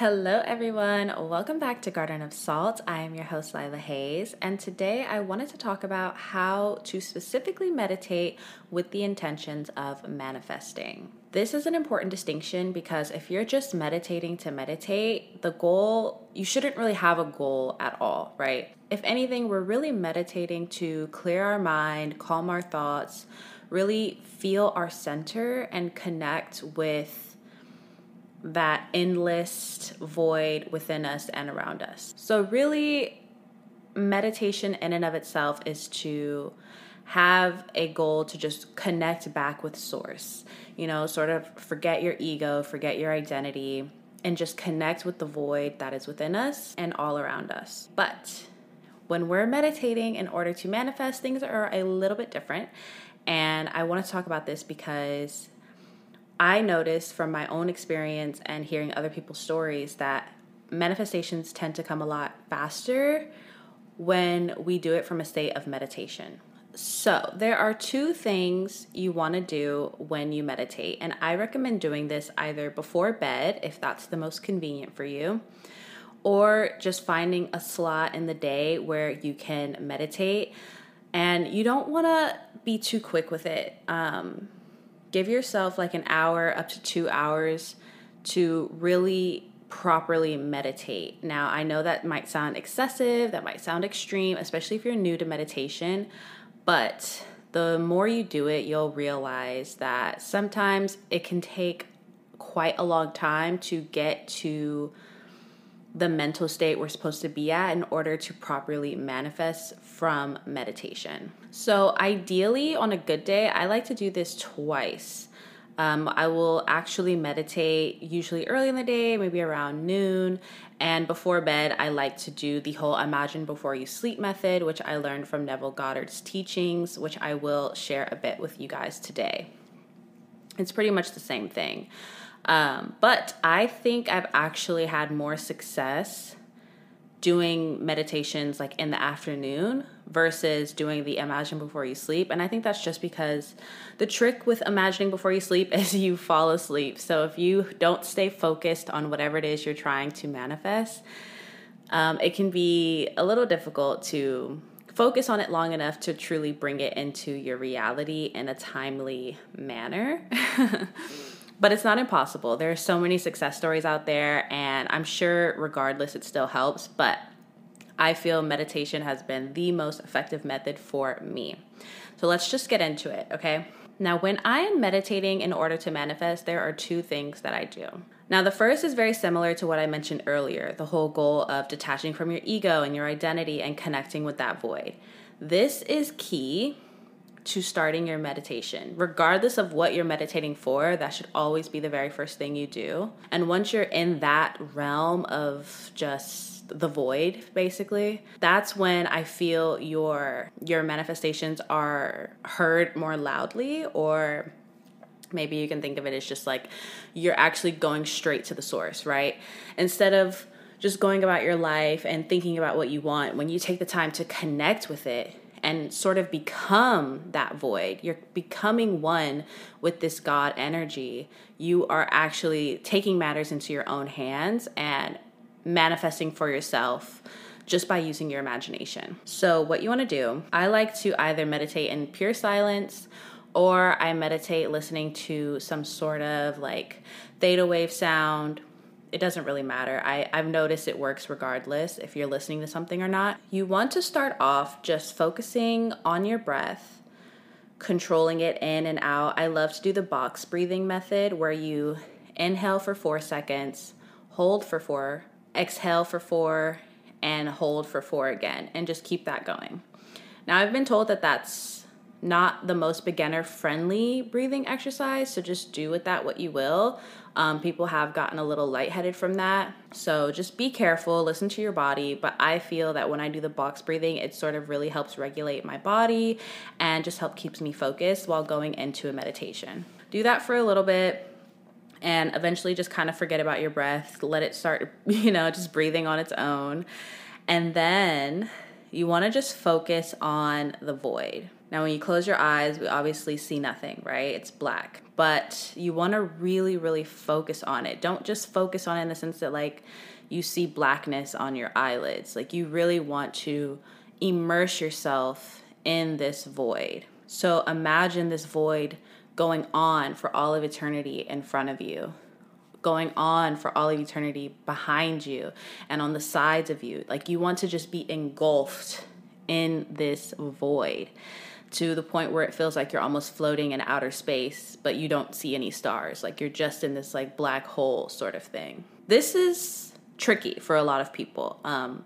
Hello, everyone. Welcome back to Garden of Salt. I am your host, Lila Hayes, and today I wanted to talk about how to specifically meditate with the intentions of manifesting. This is an important distinction because if you're just meditating to meditate, the goal, you shouldn't really have a goal at all, right? If anything, we're really meditating to clear our mind, calm our thoughts, really feel our center, and connect with that endless void within us and around us. So, really, meditation in and of itself is to have a goal to just connect back with source. You know, sort of forget your ego, forget your identity, and just connect with the void that is within us and all around us. But when we're meditating in order to manifest, things are a little bit different. And I want to talk about this because I noticed from my own experience and hearing other people's stories that manifestations tend to come a lot faster when we do it from a state of meditation. So, there are two things you want to do when you meditate, and I recommend doing this either before bed, if that's the most convenient for you, or just finding a slot in the day where you can meditate. And you don't want to be too quick with it. Um, give yourself like an hour up to two hours to really properly meditate. Now, I know that might sound excessive, that might sound extreme, especially if you're new to meditation, but the more you do it, you'll realize that sometimes it can take quite a long time to get to the mental state we're supposed to be at in order to properly manifest from meditation. So, ideally, on a good day, I like to do this twice. Um, I will actually meditate usually early in the day, maybe around noon. And before bed, I like to do the whole imagine before you sleep method, which I learned from Neville Goddard's teachings, which I will share a bit with you guys today. It's pretty much the same thing. Um, but I think I've actually had more success doing meditations like in the afternoon versus doing the imagine before you sleep. And I think that's just because the trick with imagining before you sleep is you fall asleep. So if you don't stay focused on whatever it is you're trying to manifest, um, it can be a little difficult to focus on it long enough to truly bring it into your reality in a timely manner. but it's not impossible. There are so many success stories out there, and I'm sure, regardless, it still helps. But I feel meditation has been the most effective method for me. So let's just get into it, okay? Now, when I am meditating in order to manifest, there are two things that I do. Now, the first is very similar to what I mentioned earlier the whole goal of detaching from your ego and your identity and connecting with that void. This is key to starting your meditation. Regardless of what you're meditating for, that should always be the very first thing you do. And once you're in that realm of just the void basically that's when i feel your your manifestations are heard more loudly or maybe you can think of it as just like you're actually going straight to the source right instead of just going about your life and thinking about what you want when you take the time to connect with it and sort of become that void. You're becoming one with this God energy. You are actually taking matters into your own hands and manifesting for yourself just by using your imagination. So, what you want to do, I like to either meditate in pure silence or I meditate listening to some sort of like theta wave sound it doesn't really matter. I, I've noticed it works regardless if you're listening to something or not. You want to start off just focusing on your breath, controlling it in and out. I love to do the box breathing method where you inhale for four seconds, hold for four, exhale for four, and hold for four again, and just keep that going. Now, I've been told that that's not the most beginner friendly breathing exercise, so just do with that what you will. Um, people have gotten a little lightheaded from that. So just be careful, listen to your body. But I feel that when I do the box breathing, it sort of really helps regulate my body and just help keeps me focused while going into a meditation. Do that for a little bit and eventually just kind of forget about your breath. Let it start, you know, just breathing on its own. And then you want to just focus on the void. Now, when you close your eyes, we obviously see nothing, right? It's black. But you want to really, really focus on it. Don't just focus on it in the sense that, like, you see blackness on your eyelids. Like, you really want to immerse yourself in this void. So, imagine this void going on for all of eternity in front of you going on for all of eternity behind you and on the sides of you. Like you want to just be engulfed in this void to the point where it feels like you're almost floating in outer space, but you don't see any stars. Like you're just in this like black hole sort of thing. This is tricky for a lot of people. Um,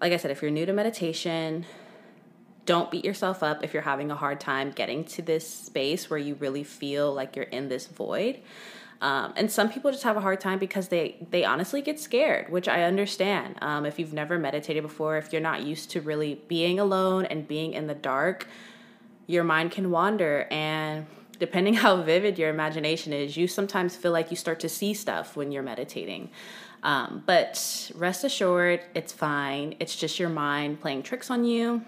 like I said, if you're new to meditation, don't beat yourself up if you're having a hard time getting to this space where you really feel like you're in this void. Um, and some people just have a hard time because they they honestly get scared, which I understand. Um, if you've never meditated before, if you're not used to really being alone and being in the dark, your mind can wander and depending how vivid your imagination is, you sometimes feel like you start to see stuff when you're meditating. Um, but rest assured, it's fine. It's just your mind playing tricks on you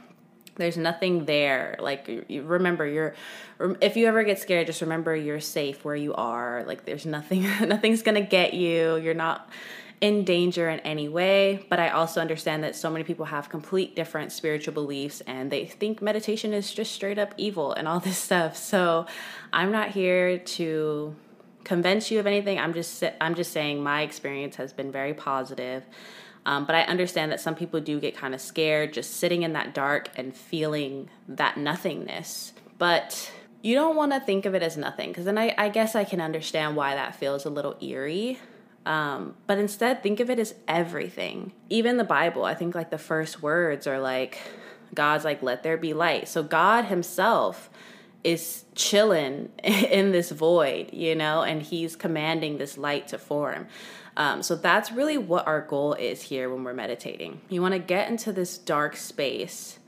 there's nothing there like remember you're if you ever get scared just remember you're safe where you are like there's nothing nothing's gonna get you you're not in danger in any way but i also understand that so many people have complete different spiritual beliefs and they think meditation is just straight up evil and all this stuff so i'm not here to convince you of anything i'm just i'm just saying my experience has been very positive um, but I understand that some people do get kind of scared just sitting in that dark and feeling that nothingness. But you don't want to think of it as nothing because then I, I, guess I can understand why that feels a little eerie. Um, but instead, think of it as everything. Even the Bible, I think like the first words are like, God's like, let there be light. So God Himself is chilling in this void, you know, and He's commanding this light to form. Um, so that's really what our goal is here when we're meditating. You want to get into this dark space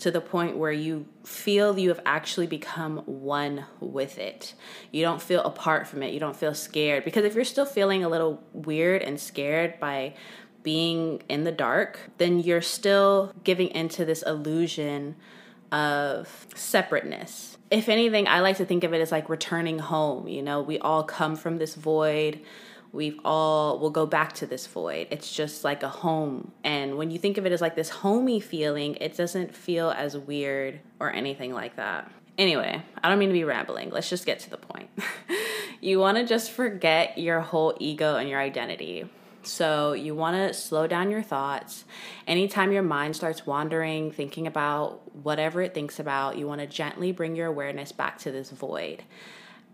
to the point where you feel you have actually become one with it. You don't feel apart from it. You don't feel scared. Because if you're still feeling a little weird and scared by being in the dark, then you're still giving into this illusion of separateness. If anything, I like to think of it as like returning home. You know, we all come from this void we've all will go back to this void. It's just like a home. And when you think of it as like this homey feeling it doesn't feel as weird or anything like that. Anyway i don't mean to be rambling. Let's just get to the point. You want to just forget your whole ego and your identity. So you want to slow down your thoughts. Anytime your mind starts wandering, thinking about whatever it thinks about, you want to gently bring your awareness back to this void.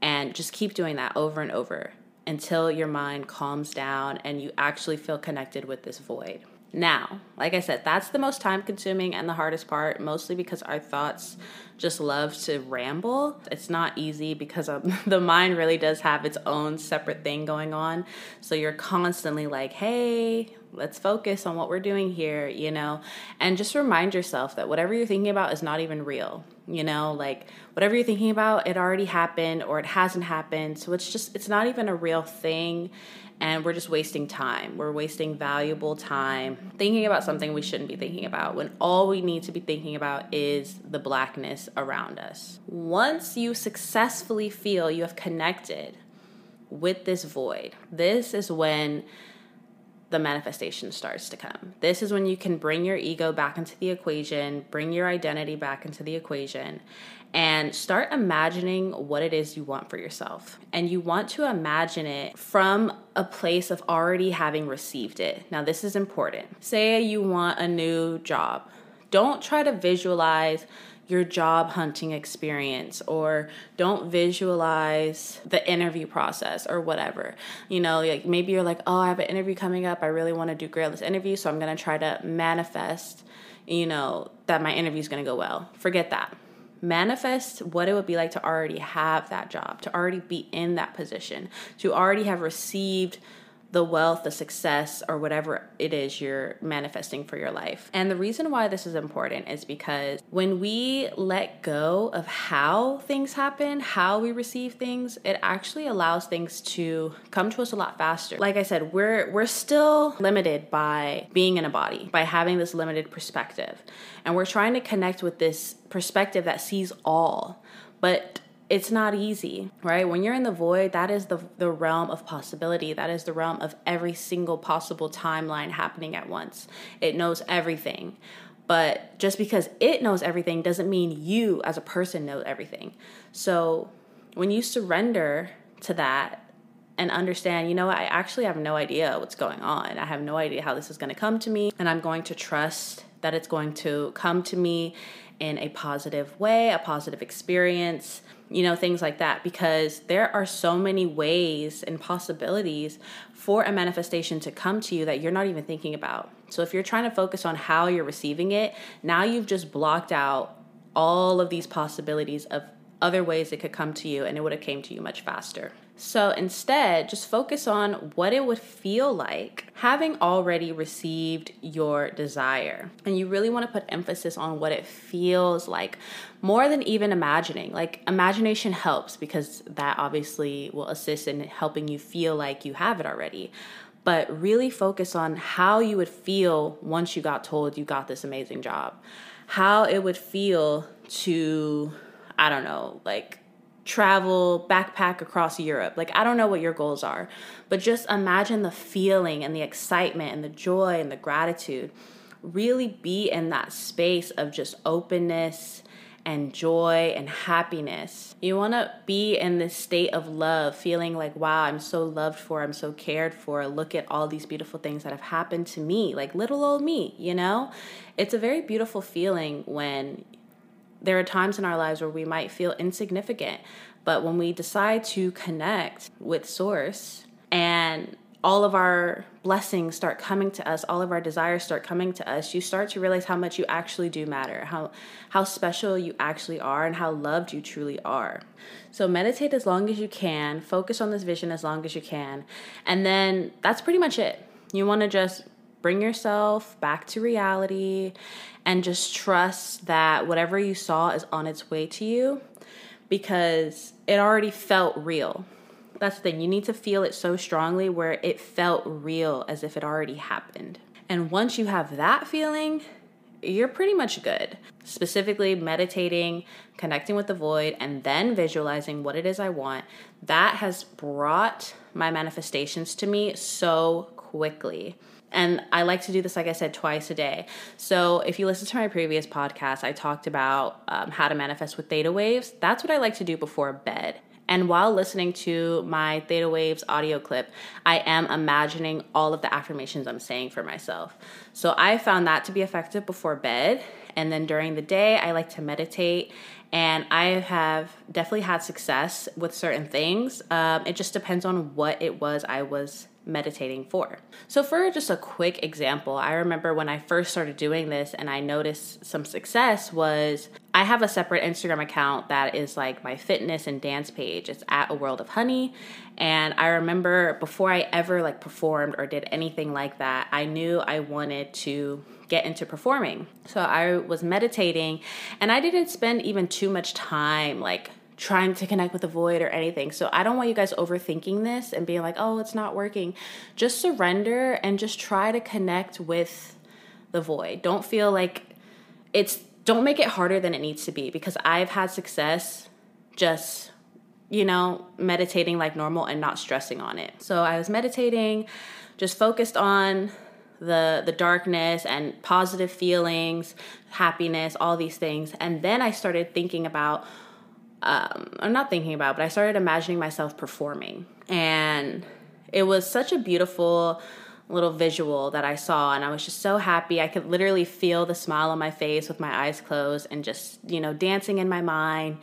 And just keep doing that over and over until your mind calms down and you actually feel connected with this void. Now, like I said, that's the most time consuming and the hardest part, mostly because our thoughts just love to ramble. It's not easy because um, the mind really does have its own separate thing going on. So you're constantly like, hey, let's focus on what we're doing here, you know? And just remind yourself that whatever you're thinking about is not even real, you know? Like whatever you're thinking about, it already happened or it hasn't happened. So it's just, it's not even a real thing and we're just wasting time. We're wasting valuable time thinking about something we shouldn't be thinking about when all we need to be thinking about is the blackness around us. Once you successfully feel you have connected with this void, this is when the manifestation starts to come. This is when you can bring your ego back into the equation, bring your identity back into the equation, and start imagining what it is you want for yourself. And you want to imagine it from a place of already having received it. Now, this is important. Say you want a new job. Don't try to visualize your job hunting experience or don't visualize the interview process or whatever. You know, like maybe you're like, "Oh, I have an interview coming up. I really want to do great this interview, so I'm going to try to manifest, you know, that my interview is going to go well." Forget that. Manifest what it would be like to already have that job, to already be in that position, to already have received the wealth, the success, or whatever it is you're manifesting for your life. And the reason why this is important is because when we let go of how things happen, how we receive things, it actually allows things to come to us a lot faster. Like I said, we're we're still limited by being in a body, by having this limited perspective. And we're trying to connect with this perspective that sees all. But it's not easy, right? When you're in the void, that is the the realm of possibility. That is the realm of every single possible timeline happening at once. It knows everything. But just because it knows everything doesn't mean you as a person know everything. So when you surrender to that and understand, you know, what, I actually have no idea what's going on. I have no idea how this is going to come to me, and I'm going to trust that it's going to come to me in a positive way, a positive experience you know, things like that, because there are so many ways and possibilities for a manifestation to come to you that you're not even thinking about. So if you're trying to focus on how you're receiving it, now you've just blocked out all of these possibilities of other ways it could come to you and it would have came to you much faster. So instead, just focus on what it would feel like having already received your desire. And you really want to put emphasis on what it feels like more than even imagining. Like, imagination helps because that obviously will assist in helping you feel like you have it already. But really focus on how you would feel once you got told you got this amazing job. How it would feel to, I don't know, like travel, backpack across Europe. Like, I don't know what your goals are, but just imagine the feeling and the excitement and the joy and the gratitude. Really be in that space of just openness and joy and happiness. You want to be in this state of love, feeling like, wow, I'm so loved for, I'm so cared for. Look at all these beautiful things that have happened to me, like little old me, you know? It's a very beautiful feeling when there are times in our lives where we might feel insignificant, but when we decide to connect with Source and all of our blessings start coming to us, all of our desires start coming to us, you start to realize how much you actually do matter, how how special you actually are and how loved you truly are. So meditate as long as you can, focus on this vision as long as you can, and then that's pretty much it. You want to just bring yourself back to reality and just trust that whatever you saw is on its way to you because it already felt real. That's the thing. You need to feel it so strongly where it felt real as if it already happened. And once you have that feeling, you're pretty much good. Specifically, meditating, connecting with the void, and then visualizing what it is I want, that has brought my manifestations to me so quickly. And I like to do this, like I said, twice a day. So if you listen to my previous podcast, I talked about um, how to manifest with theta waves. That's what I like to do before bed. And while listening to my Theta Waves audio clip, I am imagining all of the affirmations I'm saying for myself. So I found that to be effective before bed. And then during the day, I like to meditate. And I have definitely had success with certain things. Um, it just depends on what it was I was meditating for. So, for just a quick example, I remember when I first started doing this and I noticed some success was I have a separate Instagram account that is like my fitness and dance page. It's at a world of honey. And I remember before I ever like performed or did anything like that, I knew I wanted to get into performing. So I was meditating and I didn't spend even too much time like trying to connect with the void or anything. So I don't want you guys overthinking this and being like, oh, it's not working. Just surrender and just try to connect with the void. Don't feel like it's, don't make it harder than it needs to be because I've had success just, you know, meditating like normal and not stressing on it. So I was meditating, just focused on the the darkness and positive feelings, happiness, all these things. And then I started thinking about um, I'm not thinking about, but I started imagining myself performing. And it was such a beautiful little visual that I saw and I was just so happy. I could literally feel the smile on my face with my eyes closed and just, you know, dancing in my mind.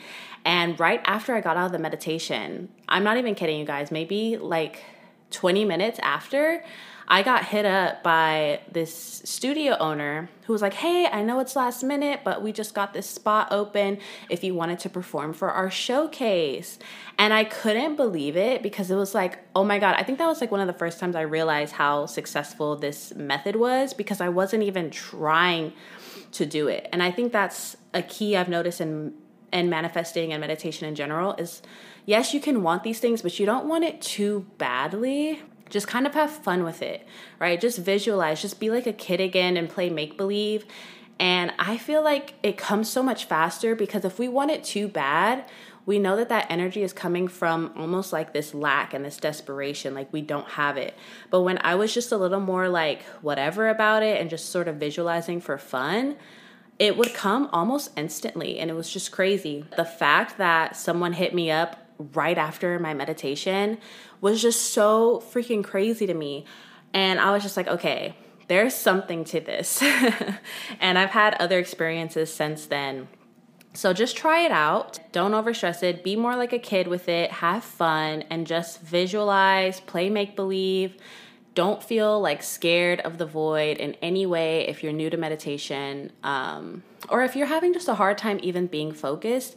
And right after I got out of the meditation, I'm not even kidding you guys, maybe like 20 minutes after, I got hit up by this studio owner who was like, Hey, I know it's last minute, but we just got this spot open if you wanted to perform for our showcase. And I couldn't believe it because it was like, oh my God, I think that was like one of the first times I realized how successful this method was because I wasn't even trying to do it. And I think that's a key I've noticed in in manifesting and meditation in general is yes, you can want these things, but you don't want it too badly just kind of have fun with it, right? Just visualize, just be like a kid again and play make believe. And I feel like it comes so much faster because if we want it too bad, we know that that energy is coming from almost like this lack and this desperation, like we don't have it. But when I was just a little more like whatever about it and just sort of visualizing for fun, it would come almost instantly. And it was just crazy. The fact that someone hit me up right after my meditation was just so freaking crazy to me. And I was just like, okay, there's something to this. and I've had other experiences since then. So just try it out. Don't overstress it. Be more like a kid with it. Have fun and just visualize, play make believe. Don't feel like scared of the void in any way if you're new to meditation um, or if you're having just a hard time even being focused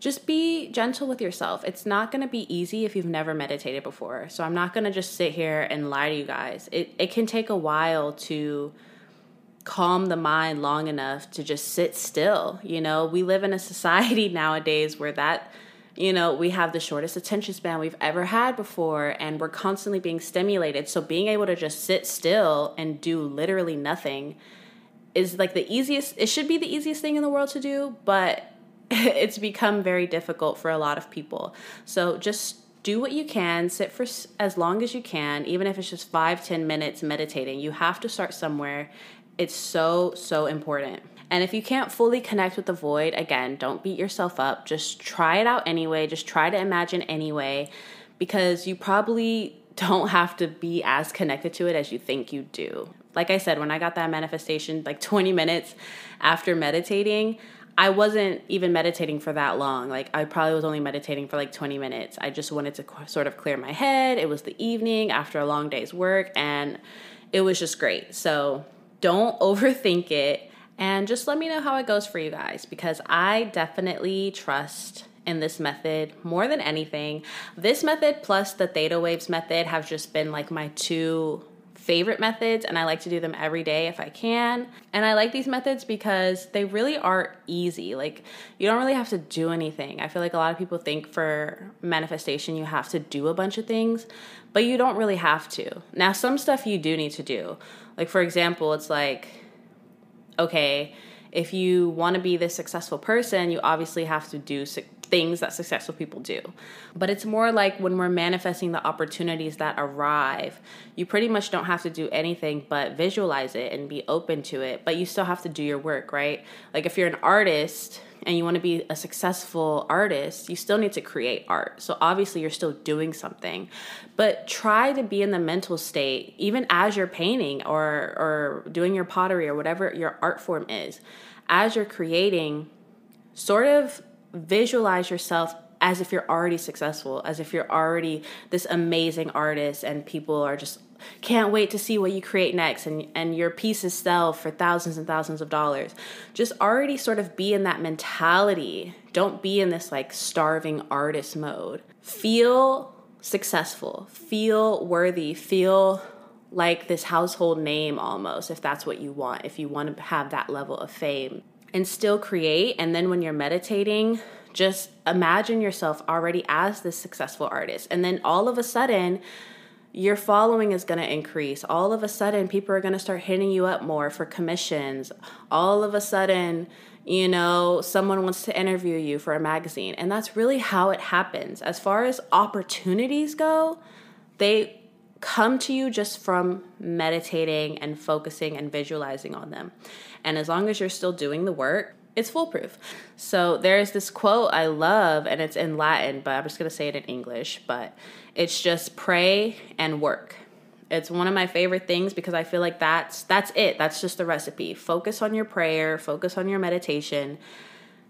just be gentle with yourself. It's not going to be easy if you've never meditated before. So I'm not going to just sit here and lie to you guys. It it can take a while to calm the mind long enough to just sit still. You know, we live in a society nowadays where that you know, we have the shortest attention span we've ever had before, and we're constantly being stimulated. So, being able to just sit still and do literally nothing is like the easiest, it should be the easiest thing in the world to do, but it's become very difficult for a lot of people. So just do what you can, sit for as long as you can, even if it's just five, ten minutes meditating. You have to start somewhere. It's so, so important. And if you can't fully connect with the void, again, don't beat yourself up. Just try it out anyway. Just try to imagine anyway, because you probably don't have to be as connected to it as you think you do. Like I said, when I got that manifestation, like 20 minutes after meditating, I wasn't even meditating for that long. Like I probably was only meditating for like 20 minutes. I just wanted to sort of clear my head. It was the evening after a long day's work and it was just great. So don't overthink it and just let me know how it goes for you guys because I definitely trust in this method more than anything. This method plus the theta waves method have just been like my two favorite methods and I like to do them every day if I can. And I like these methods because they really are easy. Like you don't really have to do anything. I feel like a lot of people think for manifestation you have to do a bunch of things, but you don't really have to. Now some stuff you do need to do. Like for example, it's like okay, if you want to be this successful person, you obviously have to do things that successful people do. But it's more like when we're manifesting the opportunities that arrive, you pretty much don't have to do anything but visualize it and be open to it, but you still have to do your work, right? Like if you're an artist and you want to be a successful artist, you still need to create art. So obviously you're still doing something. But try to be in the mental state even as you're painting or or doing your pottery or whatever your art form is. As you're creating, sort of visualize yourself as if you're already successful, as if you're already this amazing artist and people are just can't wait to see what you create next and and your pieces sell for thousands and thousands of dollars. Just already sort of be in that mentality. Don't be in this like starving artist mode. Feel successful, feel worthy, feel like this household name almost if that's what you want, if you want to have that level of fame and still create. And then when you're meditating, just imagine yourself already as this successful artist. And then all of a sudden, your following is going to increase. All of a sudden, people are going to start hitting you up more for commissions. All of a sudden, you know, someone wants to interview you for a magazine. And that's really how it happens. As far as opportunities go, they come to you just from meditating and focusing and visualizing on them. And as long as you're still doing the work, it's foolproof. So there's this quote I love, and it's in Latin, but I'm just gonna say it in English. But it's just pray and work. It's one of my favorite things because I feel like that's that's it. That's just the recipe. Focus on your prayer, focus on your meditation.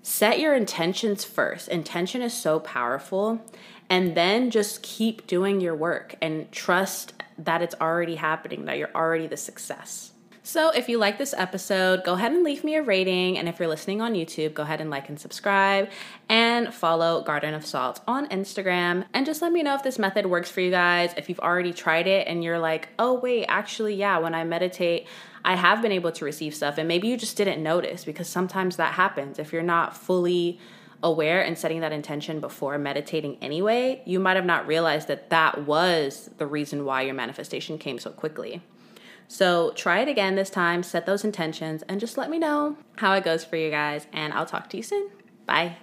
Set your intentions first. Intention is so powerful. And then just keep doing your work and trust that it's already happening, that you're already the success. So, if you like this episode, go ahead and leave me a rating. And if you're listening on YouTube, go ahead and like and subscribe and follow Garden of Salt on Instagram. And just let me know if this method works for you guys. If you've already tried it and you're like, oh, wait, actually, yeah, when I meditate, I have been able to receive stuff. And maybe you just didn't notice because sometimes that happens. If you're not fully aware and setting that intention before meditating anyway, you might have not realized that that was the reason why your manifestation came so quickly. So try it again this time, set those intentions, and just let me know how it goes for you guys. And I'll talk to you soon. Bye.